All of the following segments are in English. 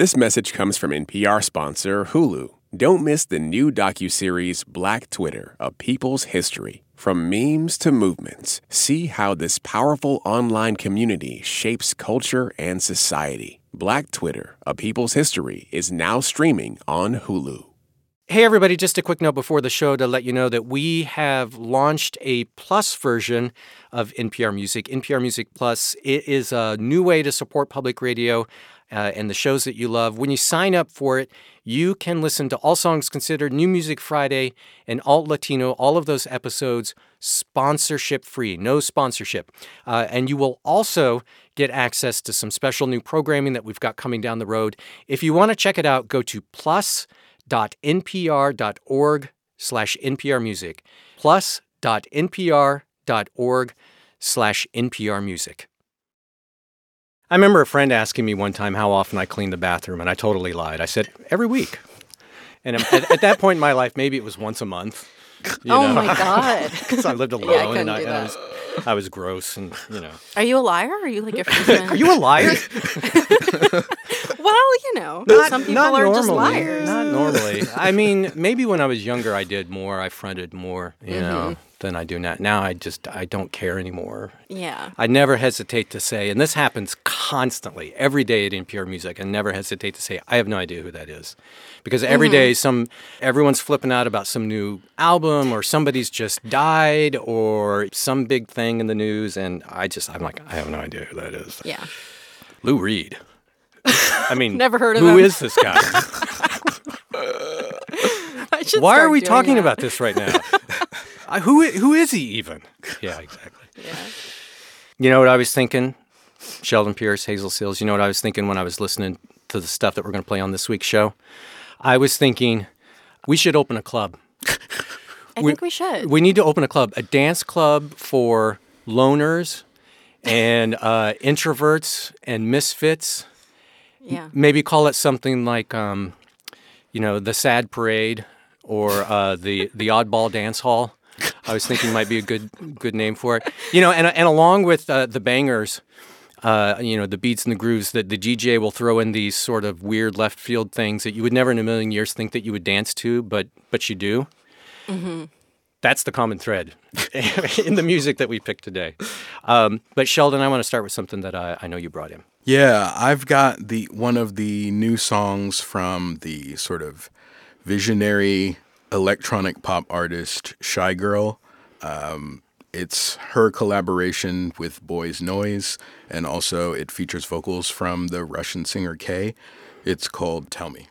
This message comes from NPR sponsor Hulu. Don't miss the new docuseries Black Twitter, A People's History. From memes to movements, see how this powerful online community shapes culture and society. Black Twitter, A People's History is now streaming on Hulu. Hey, everybody, just a quick note before the show to let you know that we have launched a plus version of NPR Music. NPR Music Plus it is a new way to support public radio uh, and the shows that you love. When you sign up for it, you can listen to All Songs Considered, New Music Friday, and Alt Latino, all of those episodes sponsorship free, no sponsorship. Uh, and you will also get access to some special new programming that we've got coming down the road. If you want to check it out, go to plus.npr.org slash nprmusic, plus.npr.org slash nprmusic. I remember a friend asking me one time how often I clean the bathroom, and I totally lied. I said, every week. And at, at that point in my life, maybe it was once a month. You oh know? my god! Because I lived alone yeah, I and, I, and I, was I was gross and you know. Are you a liar? Or are you like a. Are you a liar? Well, you know, not, some people are normally, just liars. Not normally. I mean, maybe when I was younger, I did more. I fronted more. You mm-hmm. know than I do now. Now I just I don't care anymore. Yeah. I never hesitate to say, and this happens constantly every day at NPR Music. I never hesitate to say I have no idea who that is, because every mm-hmm. day some everyone's flipping out about some new album or somebody's just died or some big thing in the news, and I just I'm like I have no idea who that is. Yeah. Lou Reed. I mean, never heard of who him. Is this guy? Why are we talking that. about this right now? who who is he even? Yeah, exactly. Yeah. You know what I was thinking? Sheldon Pearce, Hazel Cills. You know what I was thinking when I was listening to the stuff that we're going to play on this week's show? I was thinking we should open a club. I we, think we should. We need to open a club, a dance club for loners and uh, introverts and misfits. Yeah. Maybe call it something like, um, you know, the Sad Parade or uh, the the Oddball Dance Hall. I was thinking might be a good good name for it. You know, and and along with uh, the bangers, uh, you know, the beats and the grooves that the DJ will throw in these sort of weird left field things that you would never in a million years think that you would dance to, but but you do. Mm-hmm. That's the common thread in the music that we picked today. Um, but Sheldon, I want to start with something that I, I know you brought in. Yeah, I've got the one of the new songs from the sort of visionary electronic pop artist Shygirl. Um, it's her collaboration with Boys Noize, and also it features vocals from the Russian singer K. It's called Tell Me.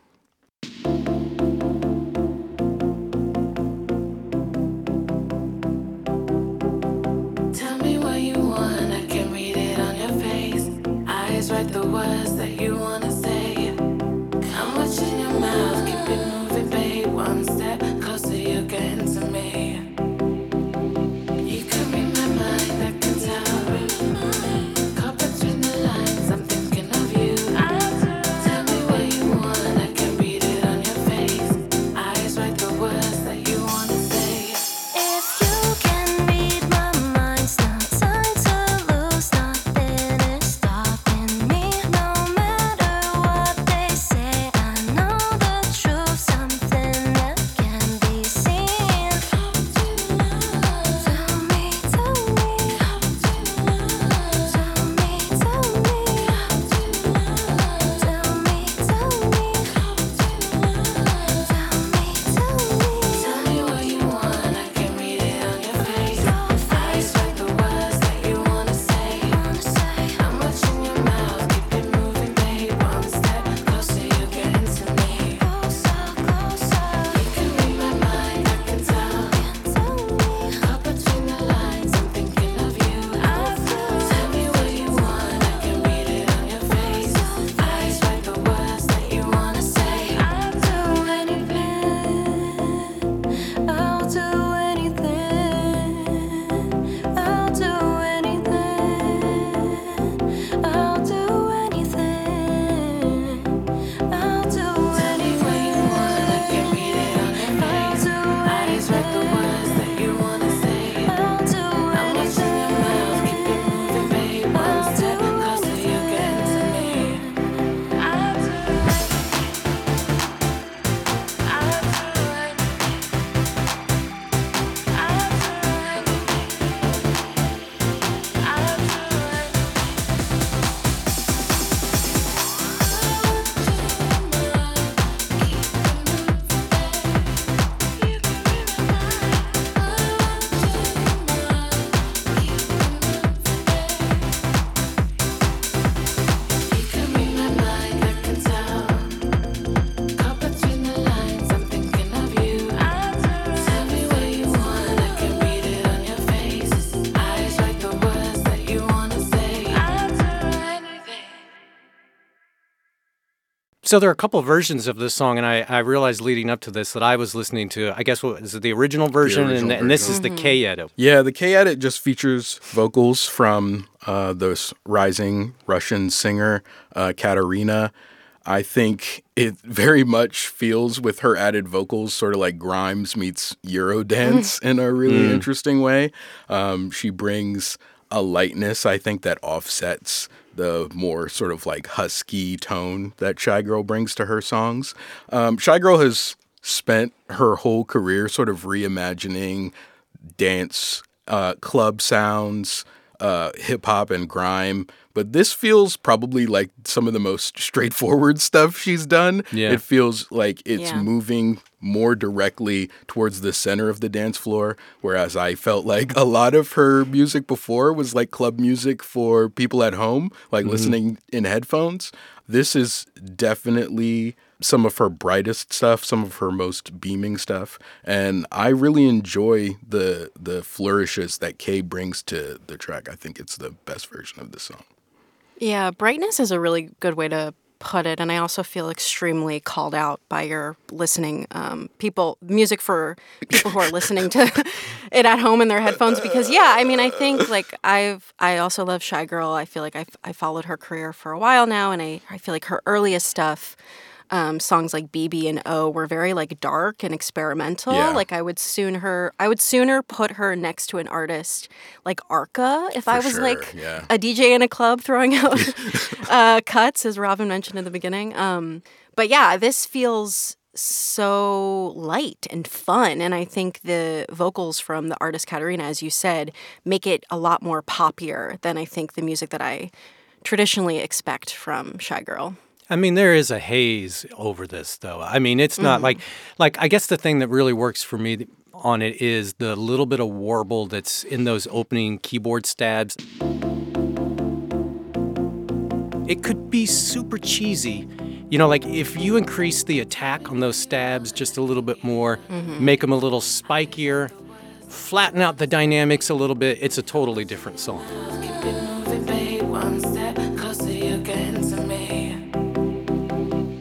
So there are a couple versions of this song, and I, I realized leading up to this that I was listening to, I guess, what is it, the original version, original and, and this is Mm-hmm. the K edit. Yeah, the K edit just features vocals from uh, this rising Russian singer, uh, Katerina. I think it very much feels with her added vocals, sort of like Grimes meets Eurodance in a really interesting way. Um, she brings a lightness, I think, that offsets the more sort of like husky tone that Shygirl brings to her songs. Um, Shygirl has spent her whole career sort of reimagining dance, uh, club sounds, uh, hip hop, and grime. But this feels probably like some of the most straightforward stuff she's done. Yeah. It feels like it's Yeah. moving more directly towards the center of the dance floor. Whereas I felt like a lot of her music before was like club music for people at home, like mm-hmm. listening in headphones. This is definitely some of her brightest stuff, some of her most beaming stuff, and I really enjoy the the flourishes that Kay brings to the track. I think it's the best version of the song. Yeah, brightness is a really good way to put it, and I also feel extremely called out by your listening um, people music for people who are listening to it at home in their headphones. Because yeah, I mean, I think like I've I also love Shygirl. I feel like I've I followed her career for a while now, and I I feel like her earliest stuff. Um, songs like BB and O were very like dark and experimental. Yeah. Like I would soon her I would sooner put her next to an artist like Arca if I was sure, like yeah. a DJ in a club throwing out uh, cuts, as Robin mentioned in the beginning. Um, but yeah, this feels so light and fun. And I think the vocals from the artist Katerina, as you said, make it a lot more poppier than I think the music that I traditionally expect from Shygirl. I mean, there is a haze over this, though. I mean, it's not like, like I guess the thing that really works for me on it is the little bit of warble that's in those opening keyboard stabs. It could be super cheesy. You know, like if you increase the attack on those stabs just a little bit more, make them a little spikier, flatten out the dynamics a little bit, it's a totally different song.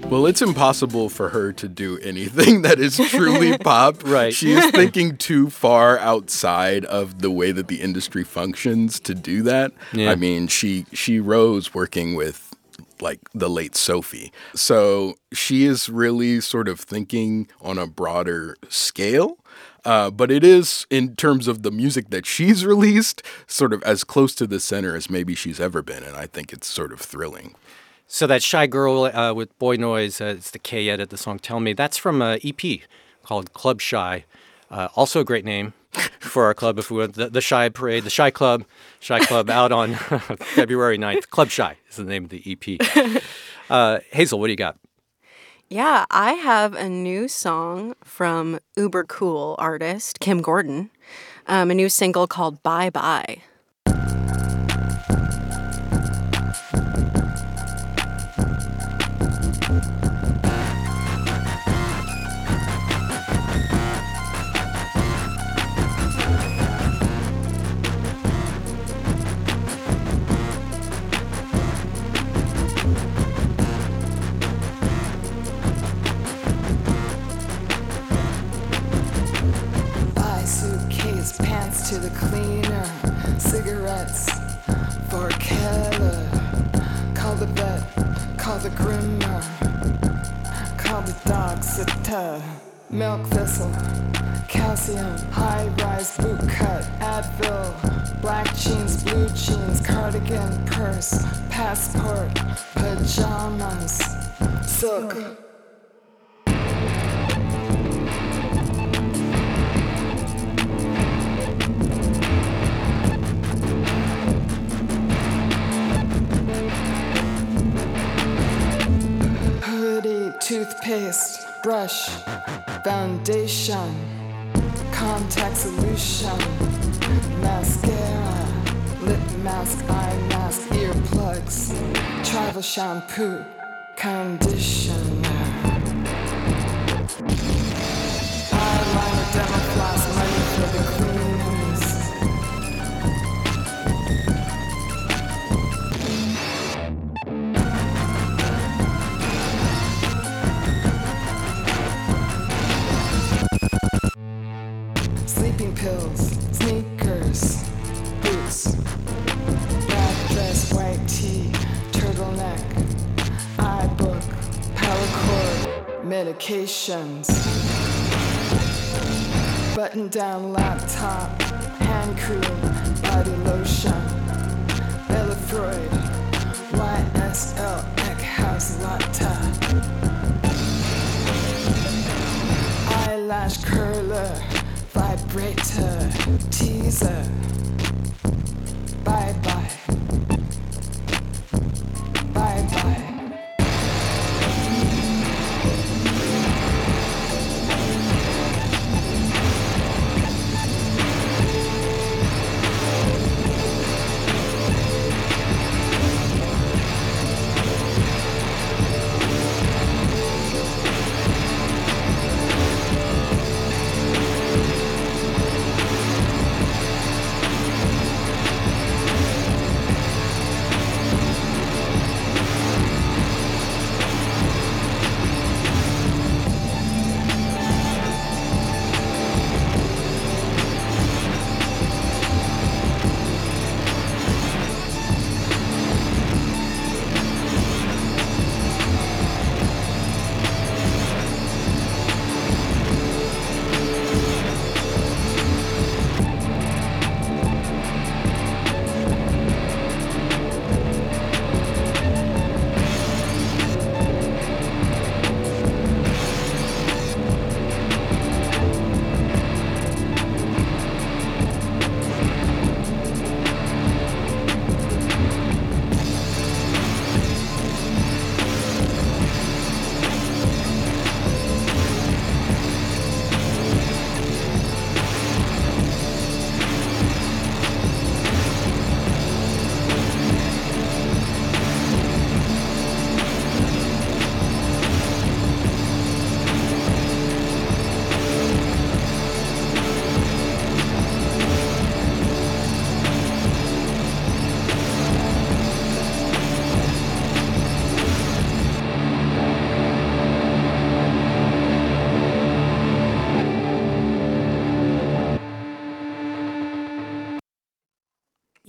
Well, it's impossible for her to do anything that is truly pop. Right. She is thinking too far outside of the way that the industry functions to do that. Yeah. I mean, she she rose working with like the late Sophie. So she is really sort of thinking on a broader scale. Uh, but it is, in terms of the music that she's released, sort of as close to the center as maybe she's ever been. And I think it's sort of thrilling. So that Shygirl uh, with boy noise, uh, it's the K edit. Of the song "Tell Me" that's from a EP called Club Shy. Uh, also a great name for our club. If we went the, the Shy Parade, the Shy Club, Shy Club out on February 9th. Club Shy is the name of the EP. Uh, Hazel, what do you got? Yeah, I have a new song from uber cool artist Kim Gordon, um, a new single called Bye Bye. To the cleaner, cigarettes for Keller. Call the vet, call the groomer, call the dog sitter. Milk thistle, calcium, high rise boot cut, Advil, black jeans, blue jeans, cardigan, purse, passport, pajamas, silk. Toothpaste, brush, foundation, contact solution, mascara, lip mask, eye mask, earplugs, travel shampoo, conditioner. Eyeliner, medications. Button down laptop, hand cream, body lotion. Bella Freud, YSL, Eckhaus Latta. Eyelash curler, vibrator, teaser. Bye. Bye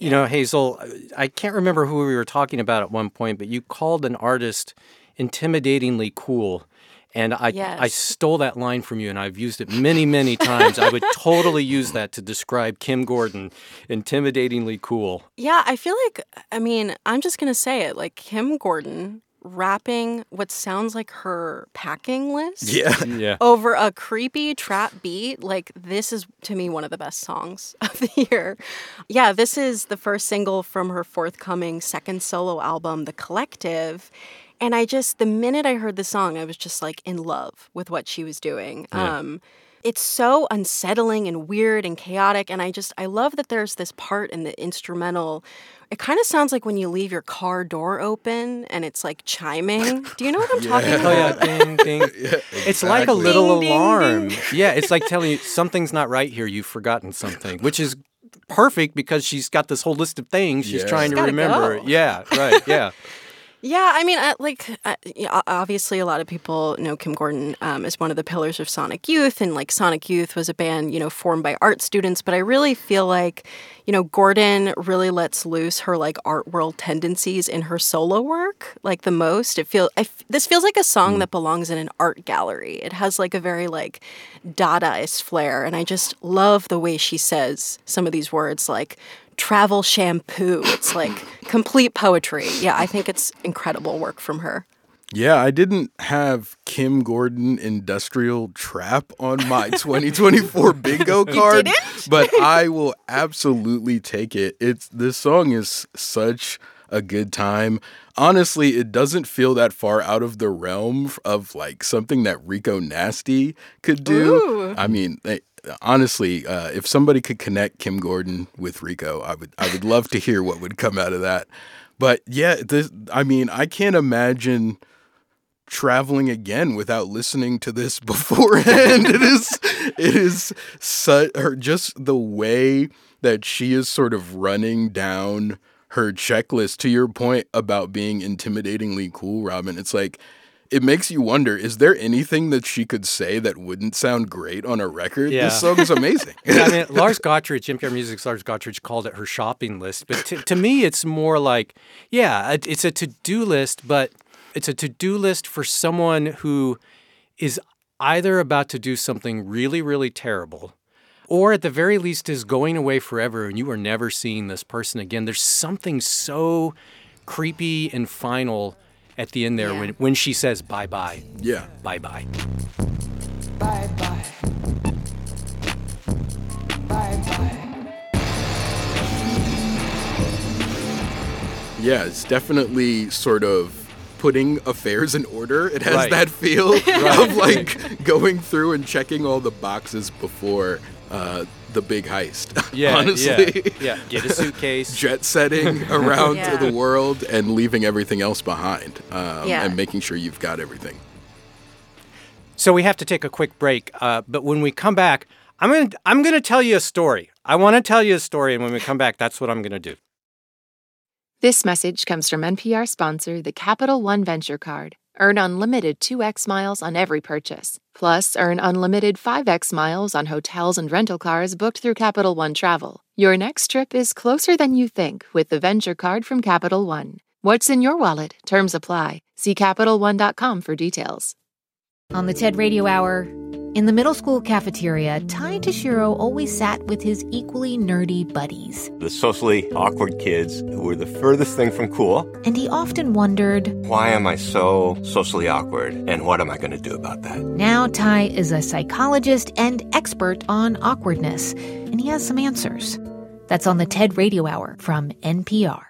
You know, Hazel, I can't remember who we were talking about at one point, but you called an artist intimidatingly cool. And I, I stole that line from you, and I've used it many, many times. I would totally use that to describe Kim Gordon, intimidatingly cool. Yeah, I feel like, I mean, I'm just going to say it like Kim Gordon rapping what sounds like her packing list Yeah. Yeah. over a creepy trap beat. Like, this is to me one of the best songs of the year. Yeah, this is the first single from her forthcoming second solo album, The Collective. And I just, the minute I heard the song, I was just like in love with what she was doing. Um, it's so unsettling and weird and chaotic. And I just, I love that there's this part in the instrumental. It kind of sounds like when you leave your car door open and it's like chiming. Do you know what I'm talking Oh about? yeah, ding ding. It's like a little Ding, ding, alarm. ding. Yeah, it's like telling you something's not right here. You've forgotten something, which is perfect because she's got this whole list of things she's Yeah. trying She's to gotta remember. go. Yeah, right. Yeah. Yeah, I mean, uh, like, yeah, obviously, a lot of people know Kim Gordon um, as one of the pillars of Sonic Youth, and like Sonic Youth was a band, you know, formed by art students. But I really feel like, you know, Gordon really lets loose her like art world tendencies in her solo work, like the most. It feel I f- this feels like a song that belongs in an art gallery. It has like a very like Dadaist flair, and I just love the way she says some of these words, like travel shampoo. It's like complete poetry. Yeah, I think it's incredible work from her. Yeah, I didn't have Kim Gordon Industrial Trap on my 2024 bingo card, but I will absolutely take it. It's this song is such a good time. Honestly, it doesn't feel that far out of the realm of like something that Rico Nasty could do. Ooh. I mean, honestly, uh, if somebody could connect Kim Gordon with Rico, I would I would love to hear what would come out of that. But yeah, this I mean, I can't imagine traveling again without listening to this beforehand. it is it is such her just the way that she is sort of running down her checklist to your point about being intimidatingly cool, Robin. It's like it makes you wonder, is there anything that she could say that wouldn't sound great on a record? Yeah. This song is amazing. Yeah, I mean, Lars Gotrich, NPR Music's Lars Gotrich called it her shopping list. But to, to me, it's more like, yeah, it's a to do list, but it's a to do list for someone who is either about to do something really, really terrible, or at the very least is going away forever and you are never seeing this person again. There's something so creepy and final at the end there Yeah. when, when she says bye bye, Yeah. bye bye. Bye bye. Bye bye. Yeah, it's definitely sort of putting affairs in order. It has Right. that feel of like going through and checking all the boxes before uh, the big heist. Yeah, honestly. yeah, yeah. Get a suitcase. Jet setting around Yeah. the world and leaving everything else behind, um, Yeah. and making sure you've got everything. So we have to take a quick break, uh, but when we come back, I'm gonna I'm gonna tell you a story. I want to tell you a story, and when we come back, that's what I'm gonna do. This message comes from NPR sponsor, the Capital One Venture Card. Earn unlimited 2x miles on every purchase. Plus, earn unlimited 5x miles on hotels and rental cars booked through Capital One Travel. Your next trip is closer than you think with the Venture Card from Capital One. What's in your wallet? Terms apply. See CapitalOne.com for details. On the TED Radio Hour, in the middle school cafeteria, Ty Tashiro always sat with his equally nerdy buddies. the socially awkward kids who were the furthest thing from cool. And he often wondered Why am I so socially awkward? And what am I going to do about that? now Tai is a psychologist and expert on awkwardness, and he has some answers. That's on the TED Radio Hour from NPR.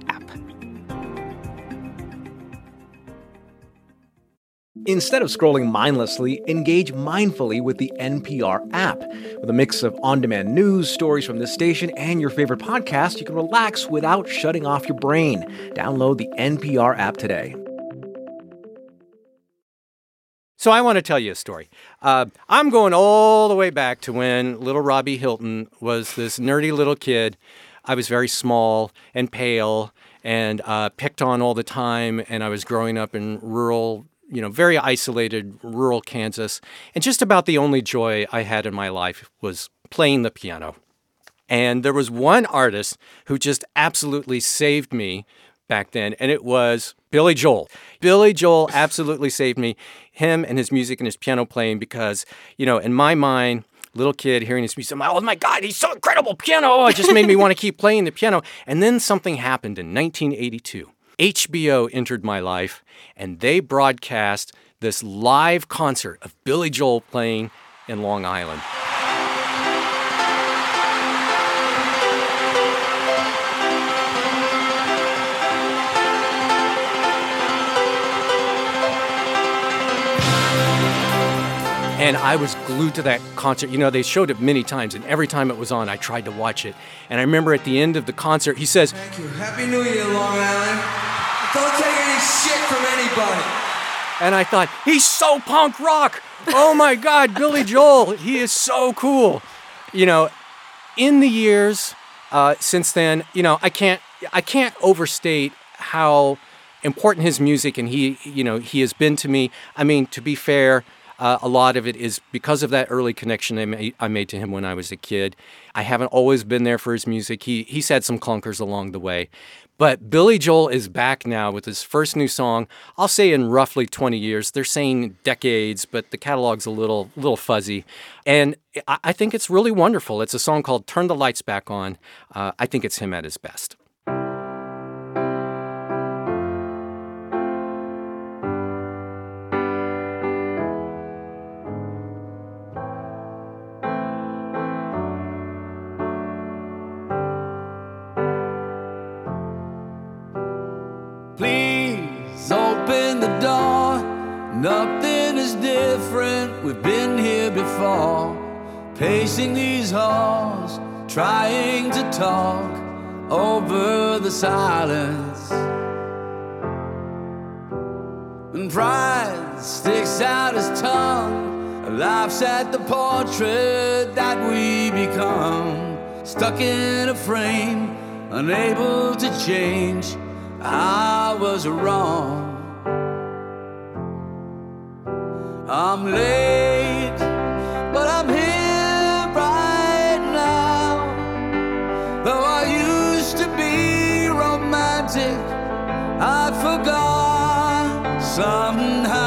Instead of scrolling mindlessly, engage mindfully with the NPR app. With a mix of on demand news, stories from this station, and your favorite podcast, you can relax without shutting off your brain. Download the NPR app today. So I want to tell you a story. Uh, I'm going all the way back to when little Robbie Hilton was this nerdy little kid. I was very small and pale and uh, picked on all the time, and I was growing up in rural, you know, very isolated rural Kansas. And just about the only joy I had in my life was playing the piano. And there was one artist who just absolutely saved me back then, and it was Billy Joel. Billy Joel absolutely saved me, him and his music and his piano playing, because, you know, in my mind, little kid hearing his music, I'm like, oh my God, he's so incredible piano. Oh, it just made me want to keep playing the piano. And then something happened in 1982. HBO entered my life, and they broadcast this live concert of Billy Joel playing in Long Island. And I was glued to that concert. You know, they showed it many times, and every time it was on, I tried to watch it. And I remember at the end of the concert, he says, Thank you. Happy New Year, Long Island. Don't take any shit from anybody. and I thought, he's so punk rock. Oh my God, Billy Joel, he is so cool. You know, in the years uh, since then, you know, I can't, I can't overstate how important his music and he, you know, he has been to me. I mean, to be fair, uh, a lot of it is because of that early connection I made, I made to him when I was a kid. I haven't always been there for his music. He he's had some clunkers along the way, but Billy Joel is back now with his first new song. I'll say in roughly 20 years. They're saying decades, but the catalog's a little little fuzzy, and I, I think it's really wonderful. It's a song called "Turn the Lights Back On." Uh, I think it's him at his best. We've been here before. Pacing these halls, trying to talk over the silence. And pride sticks out his tongue. laughs at the portrait that we become. Stuck in a frame, unable to change. I was wrong. I'm late, forgot somehow.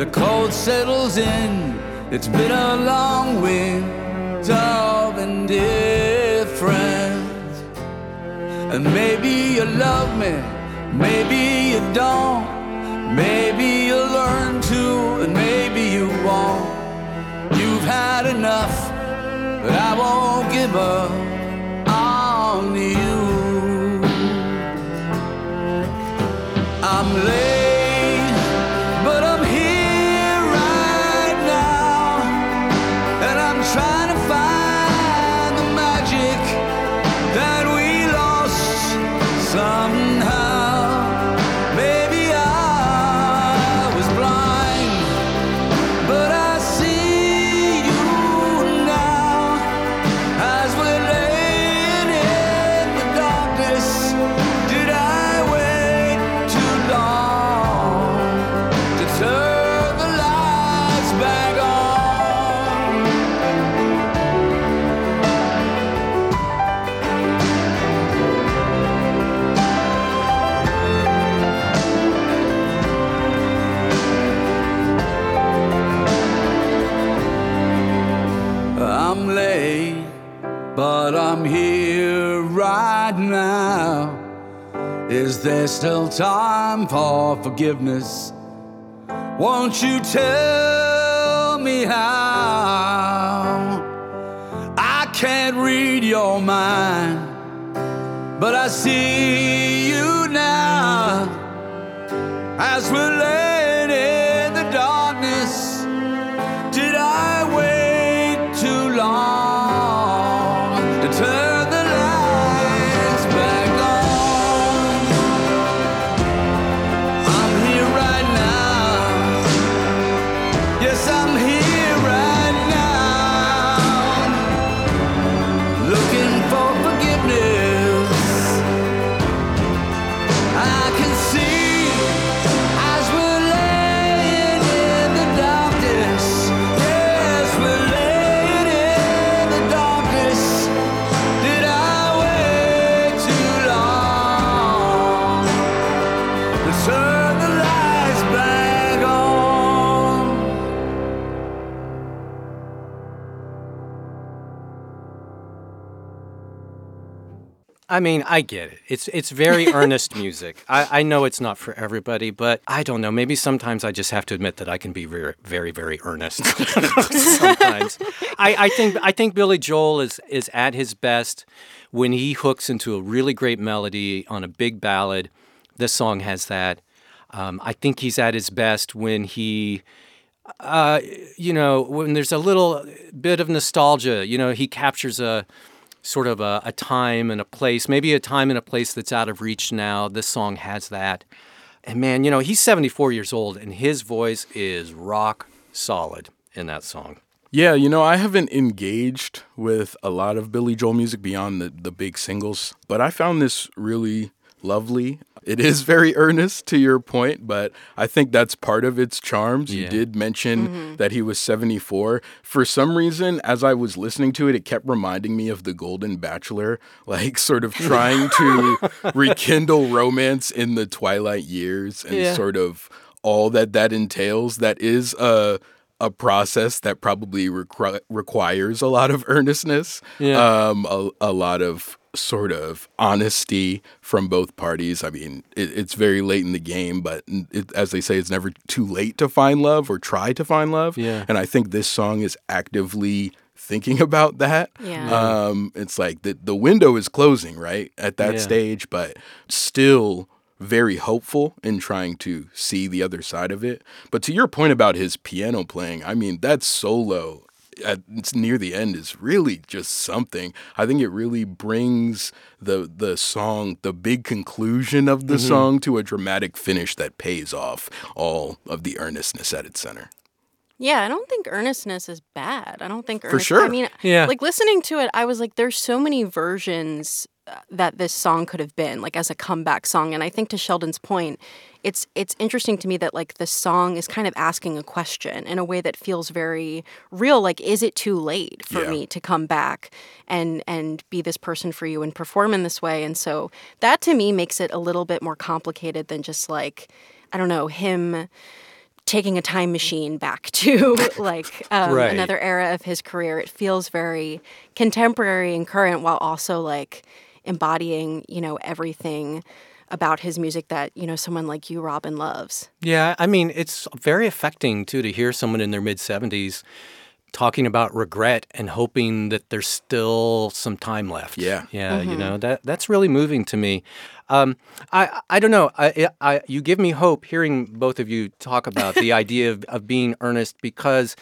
The cold settles in, it's been a long winter of indifference. And maybe you love me, maybe you don't. Maybe you'll learn to, and maybe you won't. You've had enough, but I won't give up on you. I'm late, Is there still time for forgiveness? Won't you tell me how? I can't read your mind, but I see you now as we're I mean, I get it. It's it's very earnest music. I, I know it's not for everybody, but I don't know. Maybe sometimes I just have to admit that I can be very, very, very earnest. sometimes, I, I think I think Billy Joel is is at his best when he hooks into a really great melody on a big ballad. This song has that. Um, I think he's at his best when he uh, you know, when there's a little bit of nostalgia, you know, he captures a sort of a, a time and a place, maybe a time and a place that's out of reach now. This song has that. And man, you know, he's 74 years old and his voice is rock solid in that song. Yeah, you know, I haven't engaged with a lot of Billy Joel music beyond the, the big singles, but I found this really lovely. It is very earnest to your point, but I think that's part of its charms. You did mention that he was 74. For some reason, as I was listening to it, it kept reminding me of The Golden Bachelor, like sort of trying to rekindle romance in the twilight years and Yeah. sort of all that that entails. That is a a process that probably requ- requires a lot of earnestness, Yeah. um, a, a lot of sort of honesty from both parties. I mean, it, it's very late in the game, but it, as they say, it's never too late to find love or try to find love. Yeah. And I think this song is actively thinking about that. Yeah. Um, it's like the, the window is closing, right, at that Yeah. stage, but still very hopeful in trying to see the other side of it. But to your point about his piano playing, I mean, that solo at it's near the end is really just something. I think it really brings the the song, the big conclusion of the Mhm. song to a dramatic finish that pays off all of the earnestness at its center. Yeah, I don't think earnestness is bad. I don't think For sure. I mean, Yeah. like listening to it, I was like, there's so many versions that this song could have been, like as a comeback song. And I think to Sheldon's point, it's it's interesting to me that like the song is kind of asking a question in a way that feels very real. Like, is it too late for Yeah. me to come back and and be this person for you and perform in this way? And so that to me makes it a little bit more complicated than just like, I don't know, him taking a time machine back to like um, Right. another era of his career. It feels very contemporary and current while also like embodying, you know, everything about his music that, you know, someone like you, Robin, loves. Yeah, I mean, it's very affecting too to hear someone in their mid 70s talking about regret and hoping that there's still some time left. Yeah. Yeah, you Mhm. know, that that's really moving to me. Um, I I don't know. I, I you give me hope hearing both of you talk about the idea of, of being earnest because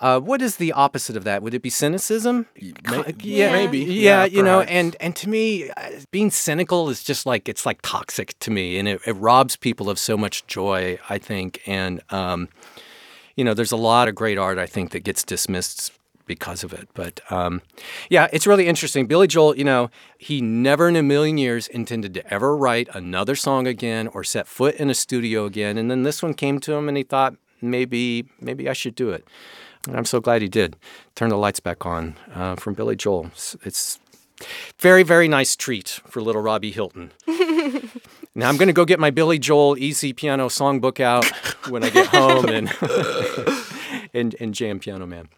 uh, what is the opposite of that? Would it be cynicism? yeah, maybe. Yeah, Yeah, you know, and and to me, uh, being cynical is just like it's like toxic to me, and it, it robs people of so much joy. I think, and um, you know, there's a lot of great art I think that gets dismissed because of it. But um, yeah, it's really interesting. Billy Joel, you know, he never in a million years intended to ever write another song again or set foot in a studio again. And then this one came to him, and he thought maybe maybe I should do it. And I'm so glad he did. Turn the lights back on uh, from Billy Joel. It's, it's very very nice treat for little Robbie Hilton. Now I'm going to go get my Billy Joel Easy Piano Songbook out when I get home and and and jam Piano Man.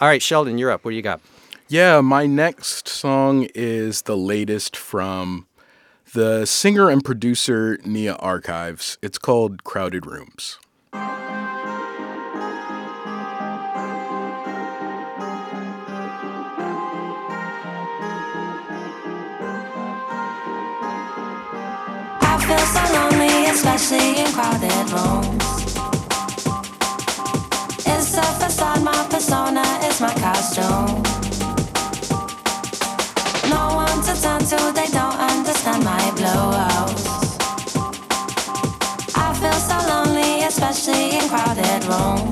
All right, Sheldon, you're up. What do you got? Yeah, my next song is the latest from the singer and producer Nia Archives. It's called Crowded Rooms. Crowded rooms. It's a facade, my persona is my costume. No one to turn to, they don't understand my blues. I feel so lonely, especially in crowded rooms.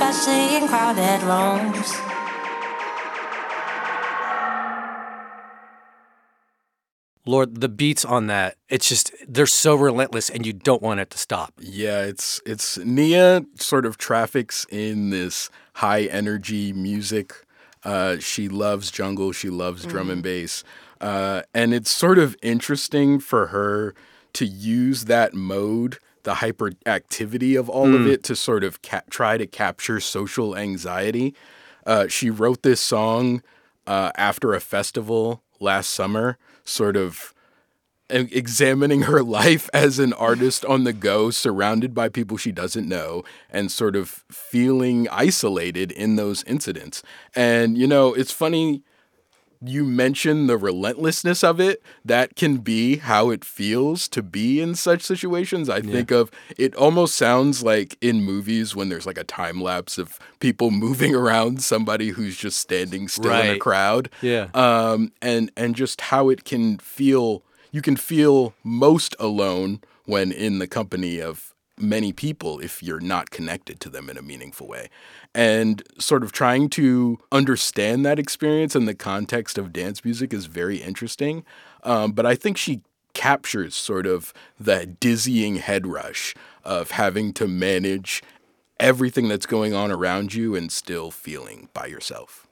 Especially in crowded rooms. Lord, the beats on that, it's just, they're so relentless and you don't want it to stop. Yeah, it's it's Nia sort of traffics in this high energy music. Uh, she loves jungle. She loves drum and bass, uh, and it's sort of interesting for her to use that mode, the hyperactivity of all of Mm. it, to sort of ca- try to capture social anxiety. Uh, she wrote this song uh, after a festival last summer, sort of examining her life as an artist on the go, surrounded by people she doesn't know, and sort of feeling isolated in those incidents. And, you know, it's funny you mention the relentlessness of it. That can be how it feels to be in such situations. I think of it almost sounds like in movies when there's like a time lapse of people moving around somebody who's just standing still in a crowd Yeah. um, and and just how it can feel. You can feel most alone when in the company of many people if you're not connected to them in a meaningful way. And sort of trying to understand that experience in the context of dance music is very interesting. Um, but I think she captures sort of that dizzying head rush of having to manage everything that's going on around you and still feeling by yourself.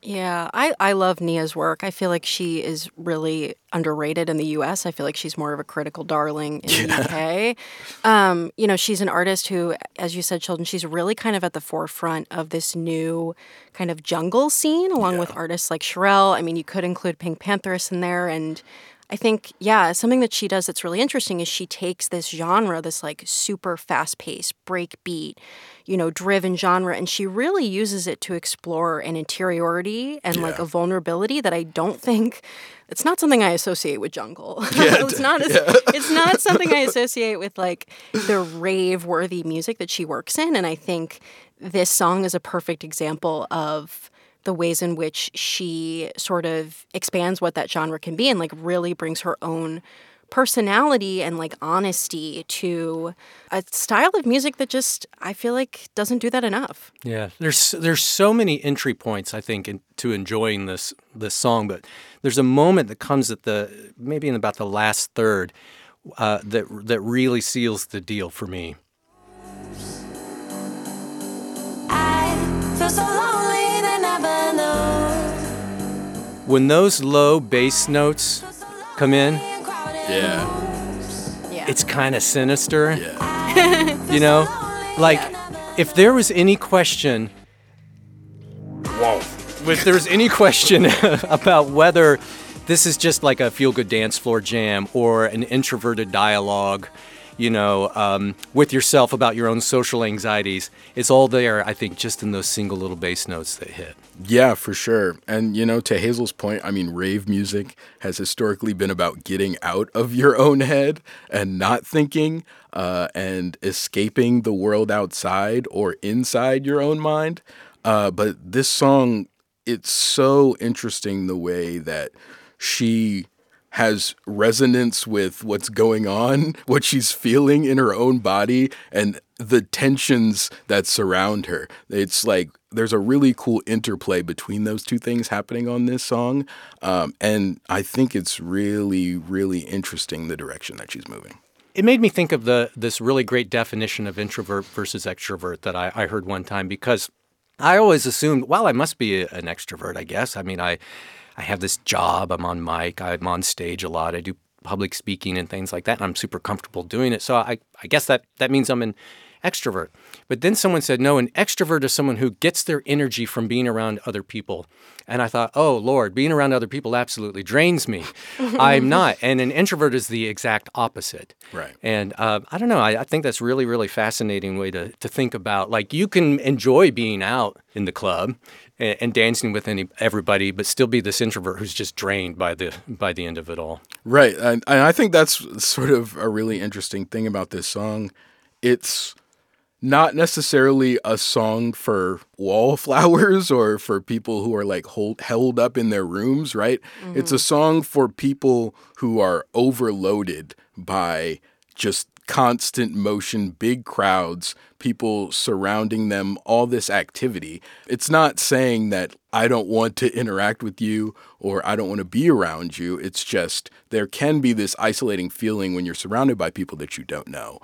Yeah, I, I love Nia's work. I feel like she is really underrated in the US. I feel like she's more of a critical darling in the UK. Um, you know, she's an artist who, as you said, Sheldon, she's really kind of at the forefront of this new kind of jungle scene, along with artists like Sherelle. I mean, you could include PinkPantheress in there. And I think, yeah, something that she does that's really interesting is she takes this genre, this like super fast paced, breakbeat, you know, driven genre, and she really uses it to explore an interiority and like a vulnerability that I don't think it's not something I associate with jungle. it's not it's not something I associate with like the rave worthy music that she works in. And I think this song is a perfect example of the ways in which she sort of expands what that genre can be and like really brings her own personality and like honesty to a style of music that just I feel like doesn't do that enough. Yeah, there's there's so many entry points I think into enjoying this this song, but there's a moment that comes at the maybe in about the last third uh, that that really seals the deal for me. When those low bass notes come in, Yeah. it's kind of sinister. you know, like if there was any question, whoa, if there was any question about whether this is just like a feel-good dance floor jam or an introverted dialogue, you know, um, with yourself about your own social anxieties, it's all there. I think just in those single little bass notes that hit. Yeah, for sure. And, you know, to Hazel's point, I mean, rave music has historically been about getting out of your own head and not thinking uh, and escaping the world outside or inside your own mind. Uh, but this song, it's so interesting the way that she has resonance with what's going on, what she's feeling in her own body, and the tensions that surround her. It's like there's a really cool interplay between those two things happening on this song. Um, and I think it's really, really interesting the direction that she's moving. It made me think of the this really great definition of introvert versus extrovert that I, I heard one time because I always assumed, well, I must be an extrovert, I guess. I mean, I I have this job, I'm on mic, I'm on stage a lot, I do public speaking and things like that, and I'm super comfortable doing it. So I, I guess that that means I'm an extrovert. But then someone said, no, an extrovert is someone who gets their energy from being around other people. And I thought, oh, Lord, being around other people absolutely drains me. I'm not. And an introvert is the exact opposite. Right. And uh, I don't know. I, I think that's really, really fascinating way to, to think about. Like you can enjoy being out in the club and, and dancing with any everybody, but still be this introvert who's just drained by the by the end of it all. Right. And, and I think that's sort of a really interesting thing about this song. It's not necessarily a song for wallflowers or for people who are like hold, held up in their rooms, right? It's mm-hmm. a song for people who are overloaded by just constant motion, big crowds, people surrounding them, all this activity. It's not saying that I don't want to interact with you or I don't want to be around you. It's just there can be this isolating feeling when you're surrounded by people that you don't know.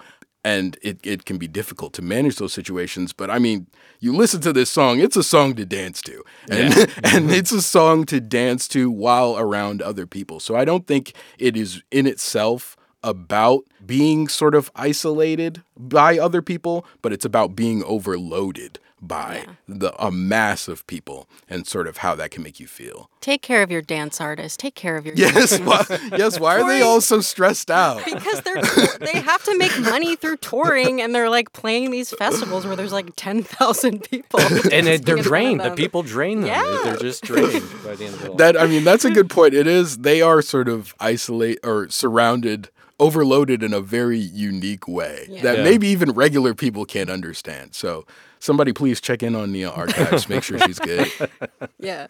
And it, it can be difficult to manage those situations. But I mean, you listen to this song, it's a song to dance to. And, Yeah. and it's a song to dance to while around other people. So I don't think it is in itself about being sort of isolated by other people, but it's about being overloaded by the a mass of people and sort of how that can make you feel. Take care of your dance artist. Take care of your Yes, why, yes. Why are they all so stressed out? because they're they have to make money through touring and they're like playing these festivals where there's like 10,000 people. and it, they're Just making fun of drained. The people drain them. Yeah. They're just drained by the end of it. That I mean, that's a good point. It is. They are sort of isolate or surrounded, overloaded in a very unique way that Yeah. maybe even regular people can't understand. So somebody please check in on the archives. Make sure she's good. Yeah.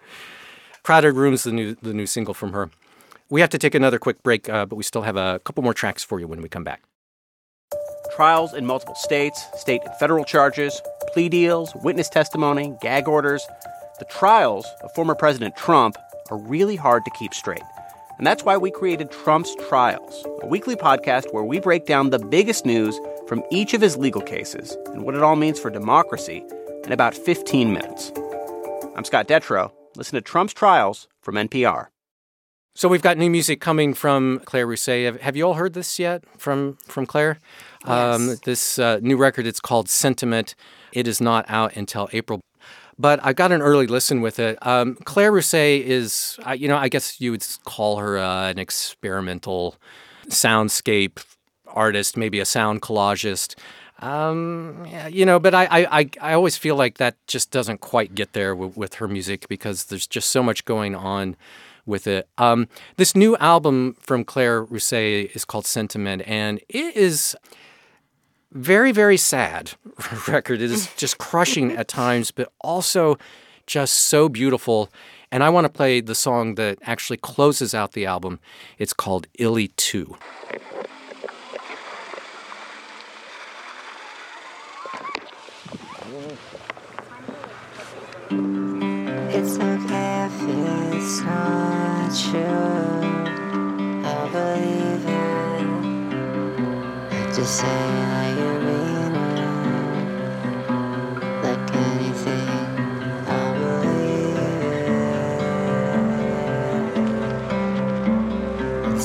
Crowded Rooms, the new the new single from her. We have to take another quick break, uh, but we still have a couple more tracks for you when we come back. Trials in multiple states, state and federal charges, plea deals, witness testimony, gag orders. The trials of former President Trump are really hard to keep straight. And that's why we created Trump's Trials, a weekly podcast where we break down the biggest news from each of his legal cases and what it all means for democracy in about 15 minutes. I'm Scott Detrow. Listen to Trump's Trials from NPR. So we've got new music coming from Claire Rousay. Have, have you all heard this yet from from Claire? Um, this uh, new record, it's called Sentiment. It is not out until April. But I got an early listen with it. Um, Claire Rousay is, I- you know, I guess you would call her uh, an experimental soundscape artist, maybe a sound collagist. Um, you know, but I, I, I, I always feel like that just doesn't quite get there with, with her music because there's just so much going on with it. Um, this new album from Claire Rousay is called Sentiment, and it is very, very sad record. It is just crushing at times, but also just so beautiful. And I want to play the song that actually closes out the album. It's called Illy 2. It's okay if it's not true. I believe it. Just say that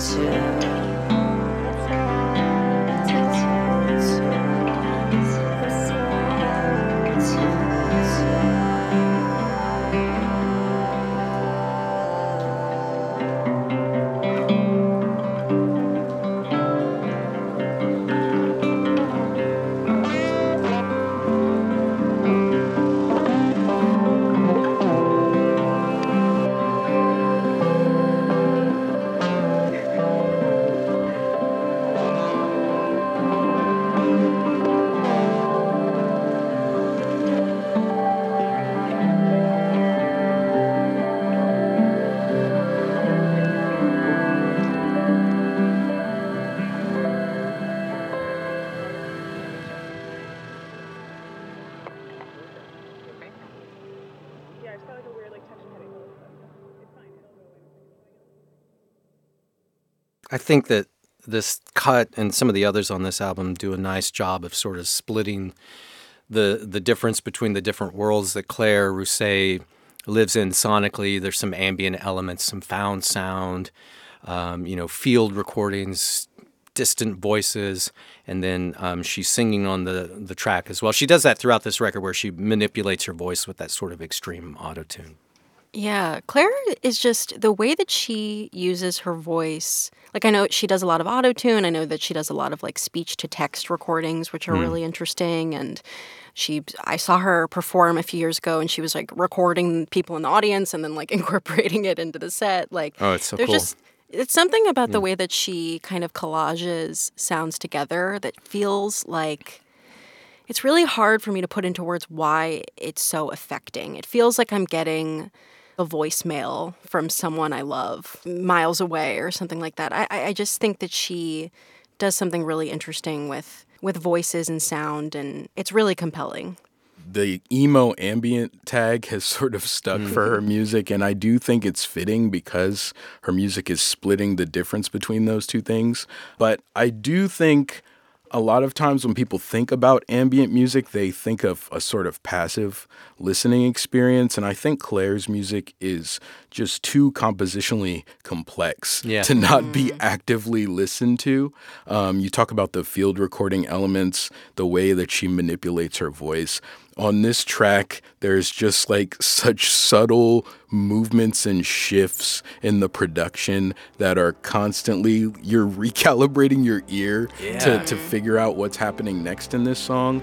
love think that this cut and some of the others on this album do a nice job of sort of splitting the the difference between the different worlds that Claire Rousay lives in sonically. There's some ambient elements, some found sound, um, you know, field recordings, distant voices, and then um, she's singing on the the track as well. She does that throughout this record, where she manipulates her voice with that sort of extreme auto tune. Yeah, Claire is just the way that she uses her voice. Like I know she does a lot of auto tune. I know that she does a lot of like speech to text recordings, which are. Mm. really interesting. And she, I saw her perform a few years ago, and she was like recording people in the audience and then like incorporating it into the set. Like Oh, it's so cool. just it's something about the way that she kind of collages sounds together that feels like it's really hard for me to put into words why it's so affecting. It feels like I'm getting a voicemail from someone I love miles away or something like that. I, I I just think that she does something really interesting with with voices and sound, and it's really compelling. the emo ambient tag has sort of stuck for her mm-hmm. music and I do think it's fitting because her music is splitting the difference between those two things but I do think a lot of times when people think about ambient music they think of a sort of passive listening experience and I think Claire's music is just too compositionally complex Yeah. to not be actively listened to. Um, you talk about the field recording elements, the way that she manipulates her voice. On this track, there's just like such subtle movements and shifts in the production that are constantly, you're recalibrating your ear Yeah. to, to figure out what's happening next in this song.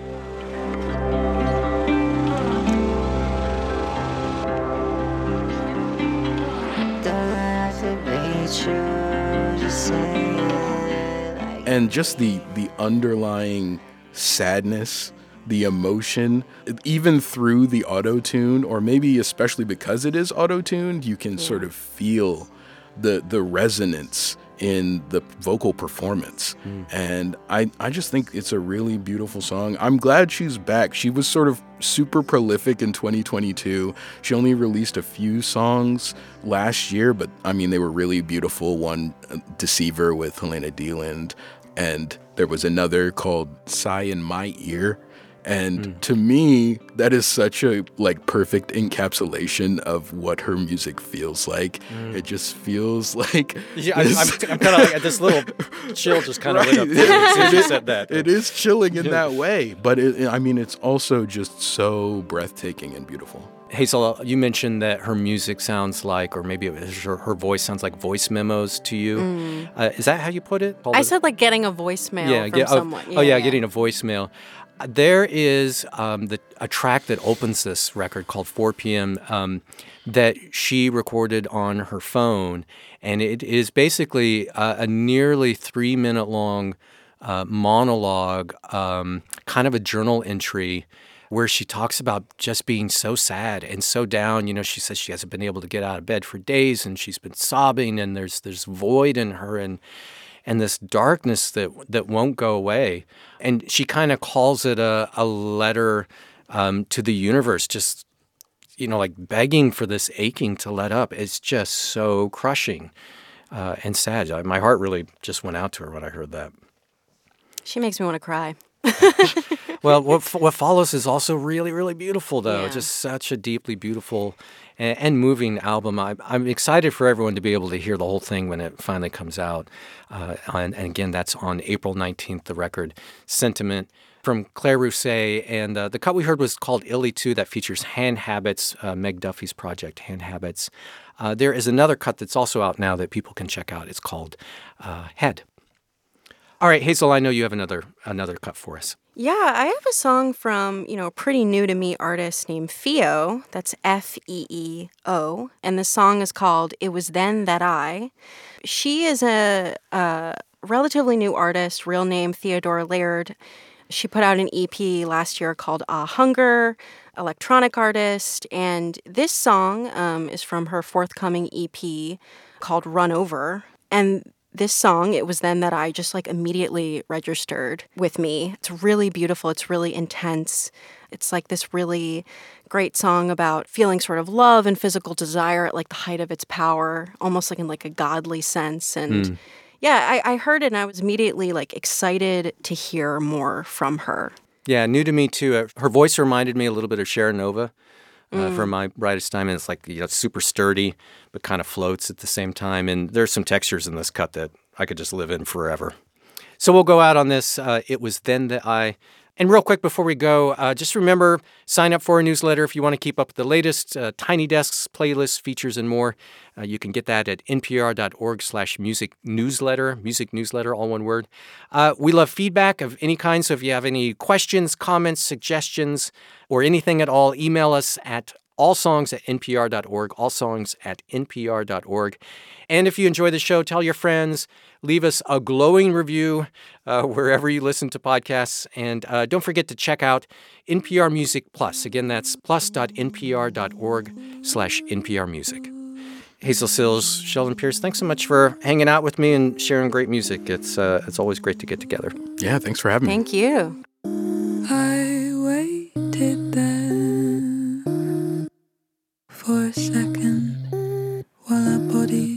Doesn't have to be true, just say it. and just the the underlying sadness the emotion even through the auto tune or maybe especially because it is auto tuned you can sort of feel the the resonance in the vocal performance. And I, I just think it's a really beautiful song. I'm glad she's back. She was sort of super prolific in 2022 she only released a few songs last year but i mean they were really beautiful. One uh, deceiver with helena deland and there was another called sigh in my ear and to me that is such a like perfect encapsulation of what her music feels like it just feels like Yeah, I, I'm, this- I'm kind of like this little chill just kind of lit up there as soon as you said that. it is chilling in that way but it, i mean it's also just so breathtaking and beautiful Hazel, you mentioned that her music sounds like, or maybe it was her, her voice sounds like voice memos to you. Mm. Uh, is that how you put it? I said like getting a voicemail from get- oh, someone. Oh, yeah, getting a voicemail. There is um, the, a track that opens this record called 4 p.m. Um, that she recorded on her phone, and it is basically a, a nearly three minute long uh, monologue, um, kind of a journal entry. Where she talks about just being so sad and so down. You know, she says she hasn't been able to get out of bed for days, and she's been sobbing, and there's there's void in her, and and this darkness that that won't go away. And she kind of calls it a, a letter um, to the universe, just you know, like begging for this aching to let up. It's just so crushing uh, and sad. My heart really just went out to her when I heard that. She makes me want to cry. Well, what what follows is also really really beautiful though. Yeah. Just such a deeply beautiful and, and moving album. I, I'm excited for everyone to be able to hear the whole thing when it finally comes out. Uh, and, and again, that's on April 19th. The record Sentiment from Claire Rousay. And uh, the cut we heard was called Illy 2 that features Hand Habits, uh, Meg Duffy's project, Hand Habits. Uh, there is another cut that's also out now that people can check out. It's called uh, Head. All right, Hazel, I know you have another another cut for us. Yeah, I have a song from, you know, a pretty new to me artist named Feeo. That's F E E O. And the song is called It Was Then That I. She is a, a relatively new artist, real name Theodora Laird. She put out an EP last year called Ah Hunger, electronic artist. And this song um, is from her forthcoming EP called Run Over. And this song, it was then that I just like immediately registered with me. It's really beautiful. It's really intense. It's like this really great song about feeling sort of love and physical desire at like the height of its power, almost like in like a godly sense. And Mm. yeah, I, I heard it and I was immediately like excited to hear more from her. Yeah, new to me too. Uh, her voice reminded me a little bit of Sharon Nova uh, Mm. from my brightest time, and it's like you know super sturdy, but kind of floats at the same time. And there's some textures in this cut that I could just live in forever. So we'll go out on this. Uh, it was then that I. And real quick before we go, uh, just remember sign up for our newsletter if you want to keep up with the latest uh, Tiny Desks, playlists, features, and more. Uh, you can get that at npr.org/slash music newsletter, music newsletter, all one word. Uh, we love feedback of any kind, so if you have any questions, comments, suggestions, or anything at all, email us at allsongs at npr.org, all songs at npr.org. And if you enjoy the show, tell your friends, leave us a glowing review uh, wherever you listen to podcasts. And uh, don't forget to check out NPR Music Plus. Again, that's plus.npr.org slash NPR Music. Hazel Cills, Sheldon Pearce, thanks so much for hanging out with me and sharing great music. It's, uh, it's always great to get together. Yeah, thanks for having me. Thank you. I waited there for a second while our bodies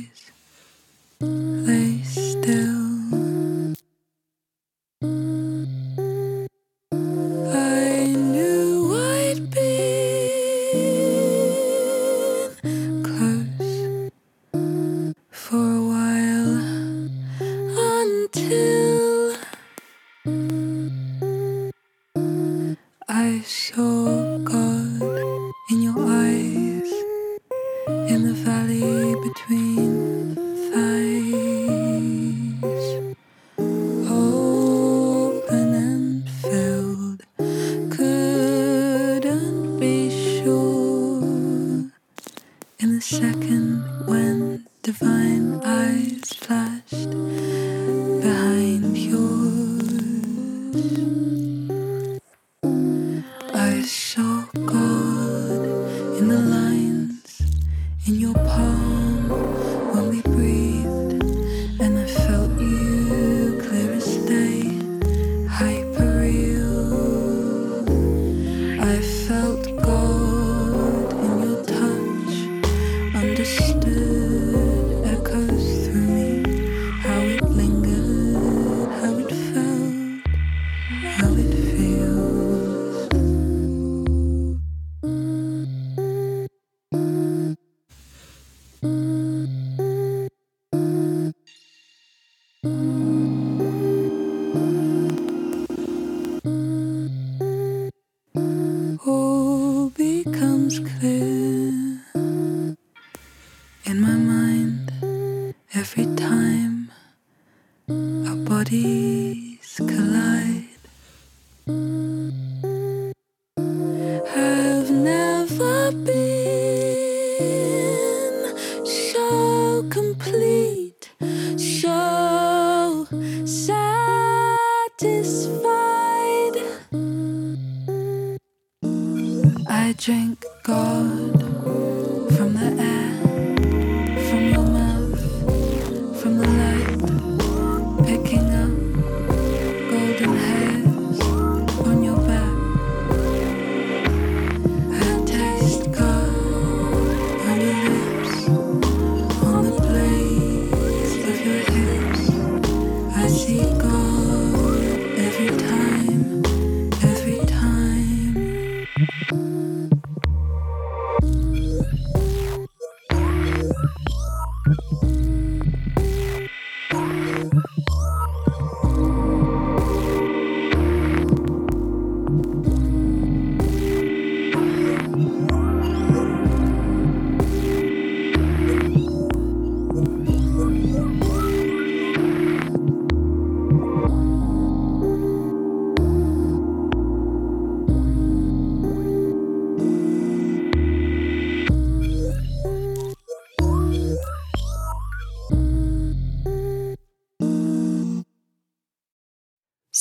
in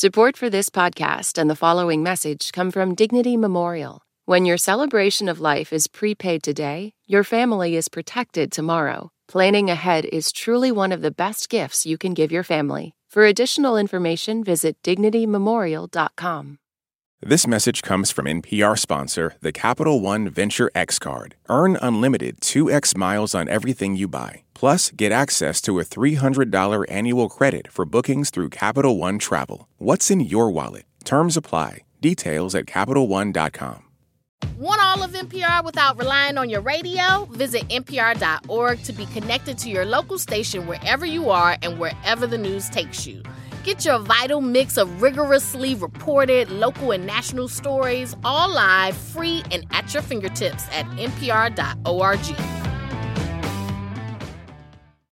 Support for this podcast and the following message come from Dignity Memorial. When your celebration of life is prepaid today, your family is protected tomorrow. Planning ahead is truly one of the best gifts you can give your family. For additional information, visit dignitymemorial.com. This message comes from NPR sponsor, the Capital One Venture X Card. Earn unlimited 2x miles on everything you buy. Plus, get access to a $300 annual credit for bookings through Capital One Travel. What's in your wallet? Terms apply. Details at CapitalOne.com. Want all of NPR without relying on your radio? Visit npr.org to be connected to your local station wherever you are and wherever the news takes you. Get your vital mix of rigorously reported local and national stories, all live, free, and at your fingertips at npr.org.